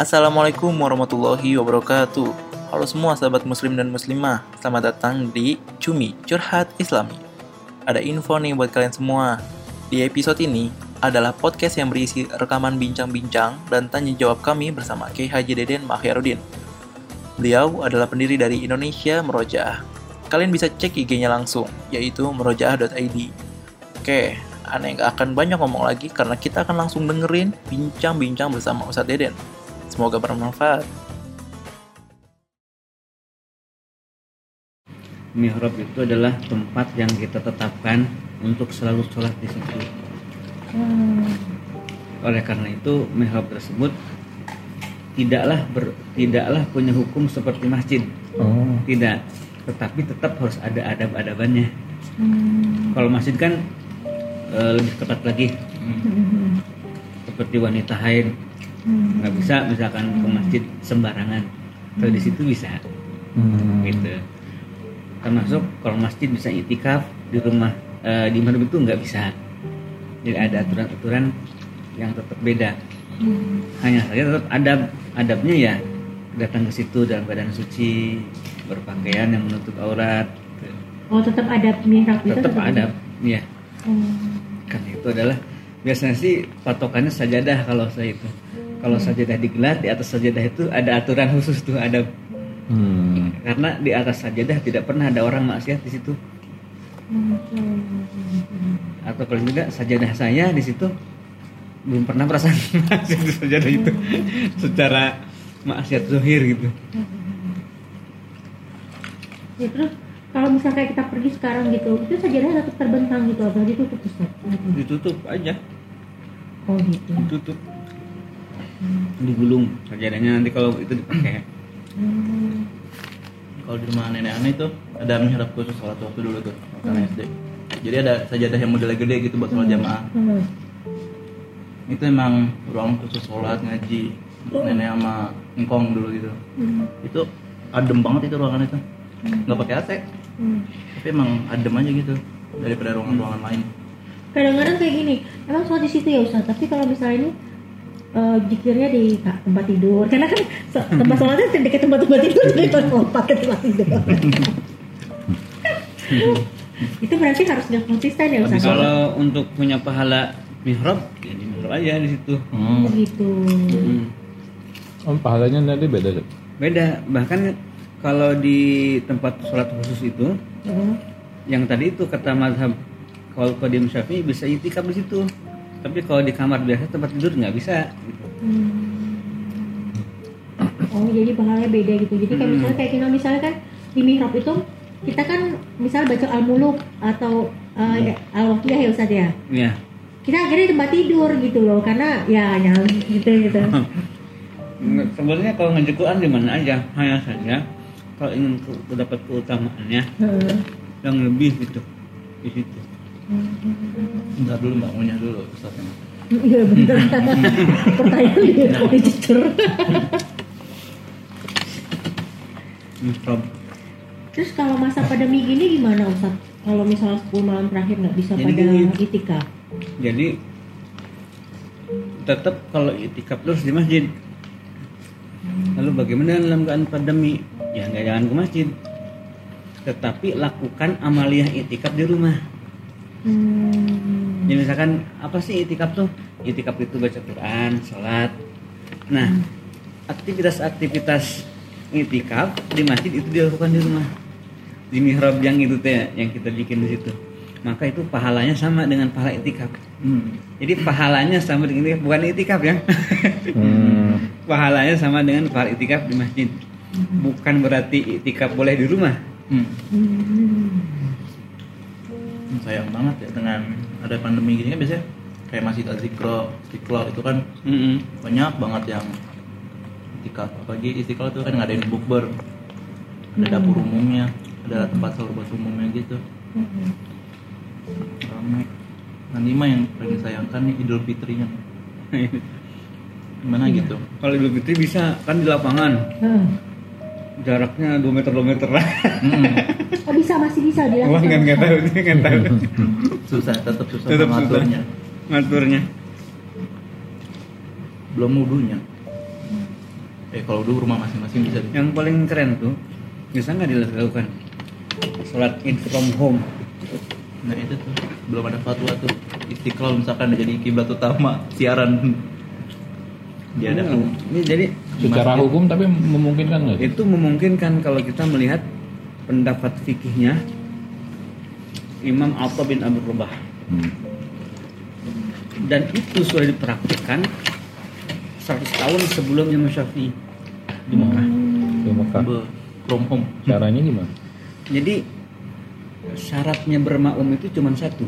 Assalamualaikum warahmatullahi wabarakatuh. Halo semua sahabat muslim dan muslimah, selamat datang di Cumi Curhat Islami. Ada info nih buat kalian semua. Di episode ini adalah podcast yang berisi rekaman bincang-bincang dan tanya jawab kami bersama Kiai Haji Deden Mahyarudin. Beliau adalah pendiri dari Indonesia Merojaah. Kalian bisa cek IG-nya langsung, yaitu merojaah.id. Oke, aneh nggak akan banyak ngomong lagi karena kita akan langsung dengerin bincang-bincang bersama Ustadz Deden. Semoga bermanfaat. Mihrab itu adalah tempat yang kita tetapkan untuk selalu sholat di situ. Oleh karena itu mihrab tersebut tidaklah ber, tidaklah punya hukum seperti masjid. Oh. Tidak, tetapi tetap harus ada adab-adabannya. Kalau masjid kan eh, lebih ketat lagi. Seperti wanita haid nggak bisa misalkan ke masjid sembarangan. Kalau di situ bisa. Hmm. gitu. Termasuk kalau masjid bisa itikaf di rumah eh, di mana itu nggak bisa. Jadi ada aturan-aturan yang tetap beda. Hanya saja tetap adab adabnya ya datang ke situ dalam keadaan suci berpakaian yang menutup aurat. Gitu. Oh tetap ada mihrab itu tetap adab ya Oh. karena itu adalah biasanya sih patokannya sajadah kalau saya itu kalau sajadah digelar di atas sajadah itu ada aturan khusus tuh adab Hmm. karena di atas sajadah tidak pernah ada orang maksiat di situ. Atau kalau tidak sajadah saya di situ belum pernah perasaan maksiat di sajadah itu. Secara maksiat zuhir gitu. Ya, terus kalau misalnya kayak kita pergi sekarang gitu, itu sajadahnya tetap terbentang gitu atau ditutup Ustaz? ditutup aja. Oh gitu. ditutup digulung sajadahnya nanti kalau itu dipakai Hmm. Kalau di rumah nenek aneh itu ada mihrab khusus sholat waktu dulu tuh, karena SD. Jadi ada sajadah yang modelnya gede gitu buat sholat jamaah. Hmm. Itu emang ruang khusus sholat ngaji nenek sama engkong dulu gitu. Hmm. Itu adem banget itu ruangan itu, nggak pakai AC. Hmm. Tapi emang adem aja gitu daripada ruangan-ruangan lain. Kadang-kadang kayak gini, emang sholat di situ ya Ustaz, tapi kalau misalnya ini eh, jikirnya di ka- tempat tidur, karena kan so- tempat sholatnya dekat tempat tempat tidur, jadi pas lompat ke tempat tidur. itu berarti harus nggak konsisten ya Ustaz? kalau untuk punya pahala mihrab ya di mihrab aja di situ Hmm. Begitu. Hmm. Oh, pahalanya nanti beda. Dok? beda bahkan kalau di tempat sholat khusus itu Hmm. yang tadi itu kata mazhab kalau Qadim Syafi'i bisa itikaf di situ tapi kalau di kamar biasa tempat tidur nggak bisa gitu. Oh jadi pahalanya beda gitu. Jadi kayak Hmm. misalnya kayak kita misalnya kan di mihrab itu kita kan misal baca al-muluk atau uh, ya, al-waqiyah ya Ustaz ya. ya Kita akhirnya tempat tidur gitu loh karena ya nyala gitu gitu. Sebenarnya kalau ngaji Quran di mana aja hanya saja kalau ingin dapat keutamaannya Heeh. yang lebih gitu di situ Bentar dulu mbak, ngunyah dulu Ustaznya. Iya bener. Pertanyaan dia dicecer. mihrab Terus kalau masa pandemi gini gimana Ustaz? Kalau misalnya 10 malam terakhir nggak bisa Jadi pada gini. itikaf. jadi tetap kalau itikaf terus di masjid lalu bagaimana dalam keadaan pandemi ya nggak jangan ke masjid tetapi lakukan amaliyah itikaf di rumah Hmm. Ya misalkan apa sih itikaf tuh? Itikaf itu baca Quran, sholat. Nah, aktivitas-aktivitas itikaf di masjid itu dilakukan di rumah. Di mihrab yang itu teh yang kita bikin di situ. Maka itu pahalanya sama dengan pahala itikaf. Hmm. Jadi pahalanya sama dengan itikaf, bukan itikaf ya. Hmm. pahalanya sama dengan pahala itikaf di masjid. Bukan berarti itikaf boleh di rumah. Hmm. Hmm. Sayang banget ya dengan ada pandemi gini kan biasanya kayak masjid Azikro, Istiqlal itu kan Mm-mm. banyak banget yang itikaf apalagi istiqlal itu kan ngadain bukber ada dapur umumnya ada tempat sahur buat umumnya gitu Hmm. ramai nanti mah yang paling sayangkan nih idul fitrinya gimana gitu Kalau Idul Fitri bisa kan di lapangan. Heeh. Jaraknya 2 meter 2 meter. Lah Hmm, Oh bisa masih bisa wah dilakukan. nggak nggak tahu dia nggak tahu. Susah tetap susah Tetap mengaturnya. Ngaturnya belum wudhunya. Eh kalau dulu rumah masing-masing bisa. Yang paling keren tuh bisa nggak dilakukan? Sholat id from home. Nah itu tuh. Belum ada fatwa tuh. Istiqlal misalkan jadi kiblat utama siaran. Dia ada. Hmm, Ini jadi Secara hukum tapi memungkinkan nggak? itu memungkinkan kalau kita melihat pendapat fikihnya Imam Atta bin Abi Rabah Hmm. dan itu sudah dipraktikkan 100 tahun sebelum Imam Syafi'i di Mekah. Di Mekah. Be- from home. Caranya gimana? Jadi syaratnya bermakmum itu cuma satu.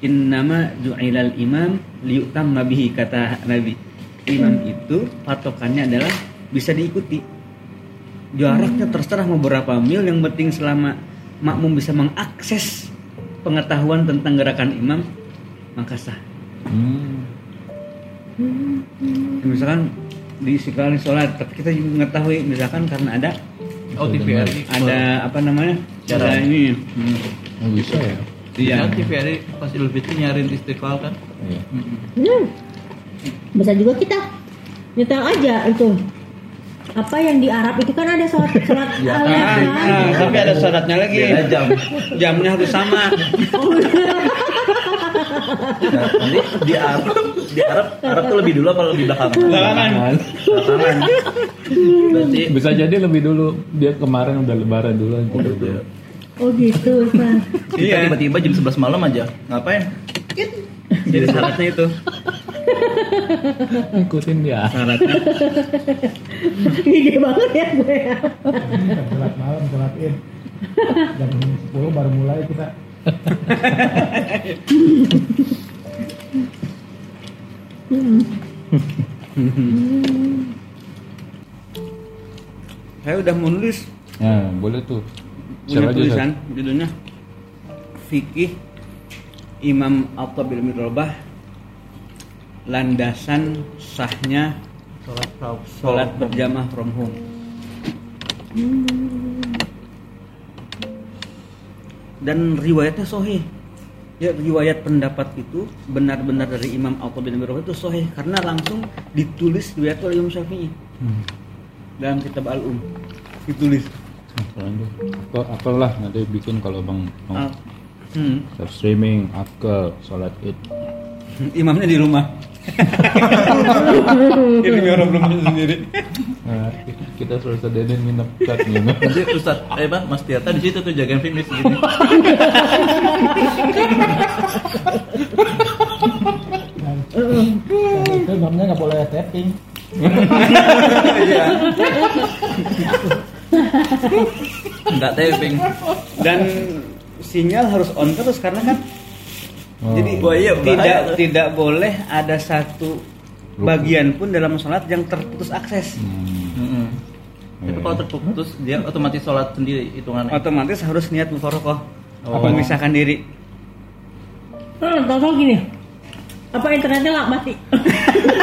Innama ju'ilal imam liyutamma bihi kata Nabi. Imam itu patokannya adalah bisa diikuti. Jaraknya terserah mau berapa mil yang penting selama makmum bisa mengakses pengetahuan tentang gerakan imam maka sah. Hmm. Misalkan di istiqlal sholat, tapi kita juga mengetahui misalkan karena ada Oh TVRI. ada apa namanya Cara. ini hmm. Oh, bisa ya? Iya. iya TVRI pas Idul Fitri nyariin istiqlal kan. Iya. Hmm. Bisa juga kita nyetel aja itu. Apa yang di Arab itu kan ada sholat sholat Ya, Ah, kan? ah, tapi ada syaratnya lagi Beda jam. jamnya harus sama Nah, nanti di Arab di Arab Arab tuh lebih dulu apa lebih belakang? Belakangan. Belakangan. Berarti Bisa jadi lebih dulu dia kemarin udah lebaran dulu gitu. Oh gitu, Ustaz. kita Iya. tiba-tiba jam 11 malam aja ngapain? jadi syaratnya itu Ikutin dia. syaratnya Ide banget ya gue. sholat malam sholat id jam 10 baru mulai kita saya udah menulis Nah, boleh tuh. punya tulisan judulnya fikih Imam Atta bin Rabah landasan sahnya Sholat tahu. sholat berjamaah from home dan riwayatnya sohih ya riwayat pendapat itu benar-benar dari Imam Atta bin Rabah itu sohih karena langsung ditulis riwayat oleh Imam Syafi'i Hmm. dalam kitab Al-Um ditulis Apaan tuh? Akal, akal lah nanti bikin kalau bang mau hmm, live streaming, akal, sholat id. imamnya di rumah ini orang belum sendiri Nah, kita suruh sedenin nginep cat nginep. Nanti Ustaz, eh bang, Mas Tirta di situ tuh jagain gini. dan, dan itu imamnya nggak boleh tapping Iya. Enggak taping. dan sinyal harus on terus karena kan Oh. jadi Oh, iya, tidak bahaya tuh. tidak boleh ada satu Rukun. bagian pun dalam sholat yang terputus akses Hmm. Mm-mm. Iya. Itu kalau terputus dia otomatis sholat sendiri hitungannya. otomatis harus niat mufarokoh Oh. memisahkan diri Hmm, tahu gini. Apa internetnya nggak mati?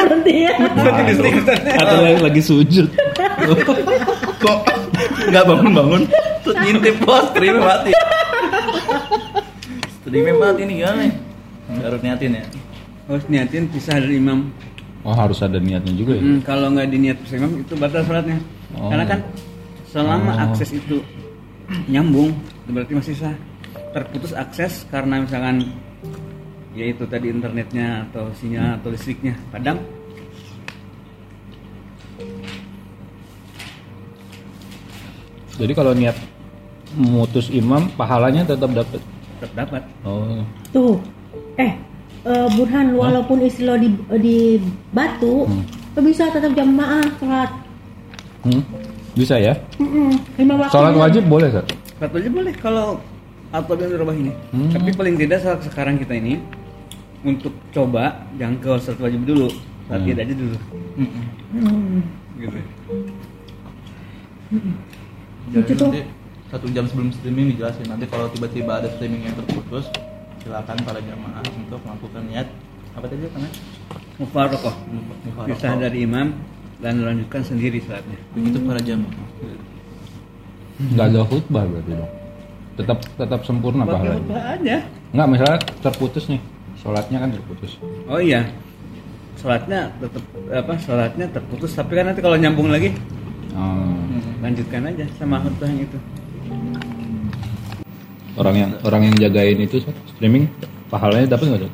Nanti ya. Atau lagi, lagi sujud. Kok nggak bangun-bangun? Terus ngintip bos, streamnya mati. Streamnya mati nih gimana nih? Baru niatin ya. harus niatin pisah dari imam Oh harus ada niatnya juga ya. Hmm, kalau nggak diniat pisah imam itu batal sholatnya Oh. karena kan selama Oh. akses itu nyambung itu berarti masih sah terputus akses karena misalkan yaitu tadi internetnya atau sinyal atau listriknya padam Jadi kalau niat memutus imam, pahalanya tetap dapat. tetap dapat Oh. Tuh. Eh, eh, Burhan walaupun istri lo di di Batu, Hmm. lo bisa tetap jamaah sholat. Hmm? Bisa ya? Mm-mm, lima waktu. Sholat wajib boleh kan? satu aja boleh kalau atau yang dirubah ini Hmm. tapi paling tidak saat sekarang kita ini untuk coba jangan ke sholat wajib dulu saat Hmm. tidak aja dulu Mm-mm. Hmm. gitu Jadi Itu tuh. nanti satu jam sebelum streaming dijelasin. Nanti kalau tiba-tiba ada streaming yang terputus, silakan para jamaah untuk melakukan niat apa tadi namanya? mufarokoh bisa dari imam dan lanjutkan sendiri saatnya Begitu para jamaah. Nggak ada khutbah berarti dong. Tetap tetap sempurna pahalanya. aja Nggak misalnya terputus nih, sholatnya kan terputus. oh iya sholatnya tetap apa sholatnya terputus tapi kan nanti kalau nyambung lagi Oh. lanjutkan aja sama khutbah yang itu Orang yang orang yang jagain itu streaming pahalanya dapat nggak tuh?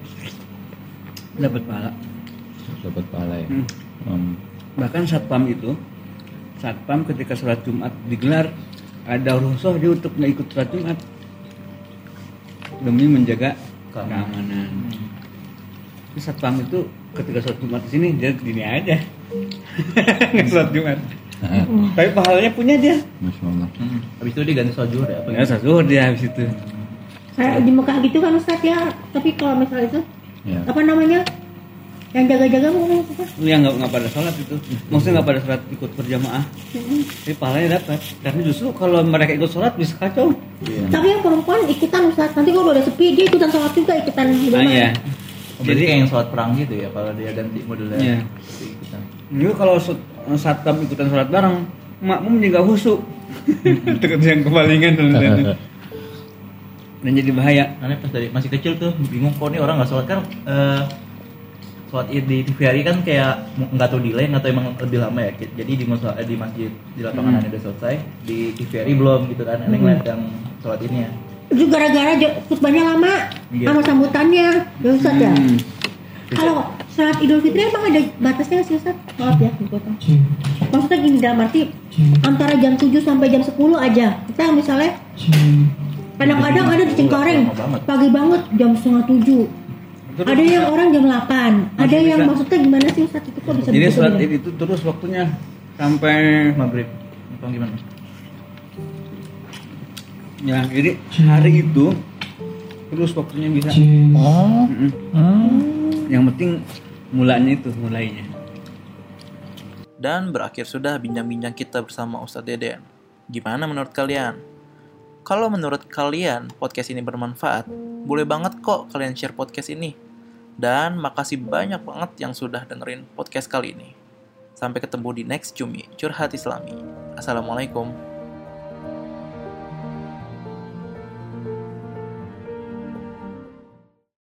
dapat pahala Dapat pahala ya. Hmm. Hmm. bahkan satpam itu satpam ketika sholat jumat digelar ada rusuh dia untuk nggak ikut sholat jumat demi menjaga keamanan Terus satpam itu ketika sholat jumat di sini dia gini aja nggak sholat jumat Nah, tapi pahalanya punya dia Masya Allah. Hmm. Habis itu diganti sholat zuhur ya? Apa nggak sholat zuhur dia habis itu Kayak di Mekah gitu kan Ustaz ya. Tapi kalau misalnya itu Ya. apa namanya? Yang jaga-jaga ngomong apa? ya nggak nggak pada sholat itu maksudnya nggak pada sholat ikut berjamaah Mm-mm. tapi pahalanya dapat karena justru kalau mereka ikut sholat bisa kacau Tapi yang perempuan ikutan Ustaz. Nanti kalau udah sepi dia ikutan sholat juga ikutan nah berjamaah. ya Oh, Jadi kayak yang sholat perang gitu ya kalau dia ganti modelnya. Iya. Ini kalau satpam ikutan sholat bareng, makmum juga husuk. Takut yang kepalingan dan, dan, dan jadi bahaya. Karena pas dari masih kecil tuh bingung kok nih orang nggak sholat kan eh, sholat id di TVRI kan kayak nggak tahu delay nggak tahu emang lebih lama ya. Jadi di musola- eh, di masjid di lapangan Hmm. udah selesai di TVRI belum gitu kan. Ada yang ngeliat yang sholat ini ya. Itu gara-gara khutbahnya lama Iya. sama sambutannya. Ya Ustaz ya. Hmm. Kalau sholat Idul Fitri emang ada batasnya nggak sih Ustaz? Maaf ya, dipotong. Maksudnya gini dalam arti antara jam 7 sampai jam 10 aja. Kita misalnya kadang-kadang ada di Cengkareng pagi banget jam setengah 7. Terus Ada yang orang jam 8. Ada yang bisa. maksudnya gimana sih Ustaz itu kok bisa Jadi sholat beda? id itu terus waktunya sampai Maghrib. Apa gimana? ya jadi hari itu terus waktunya bisa. Oh. Hmm. Yang penting mulanya itu mulainya. Dan berakhir sudah bincang-bincang kita bersama Ustadz Deden. Gimana menurut kalian? Kalau menurut kalian podcast ini bermanfaat, boleh banget kok kalian share podcast ini. Dan makasih banyak banget yang sudah dengerin podcast kali ini. Sampai ketemu di next Cumi Curhat Islami. Assalamualaikum.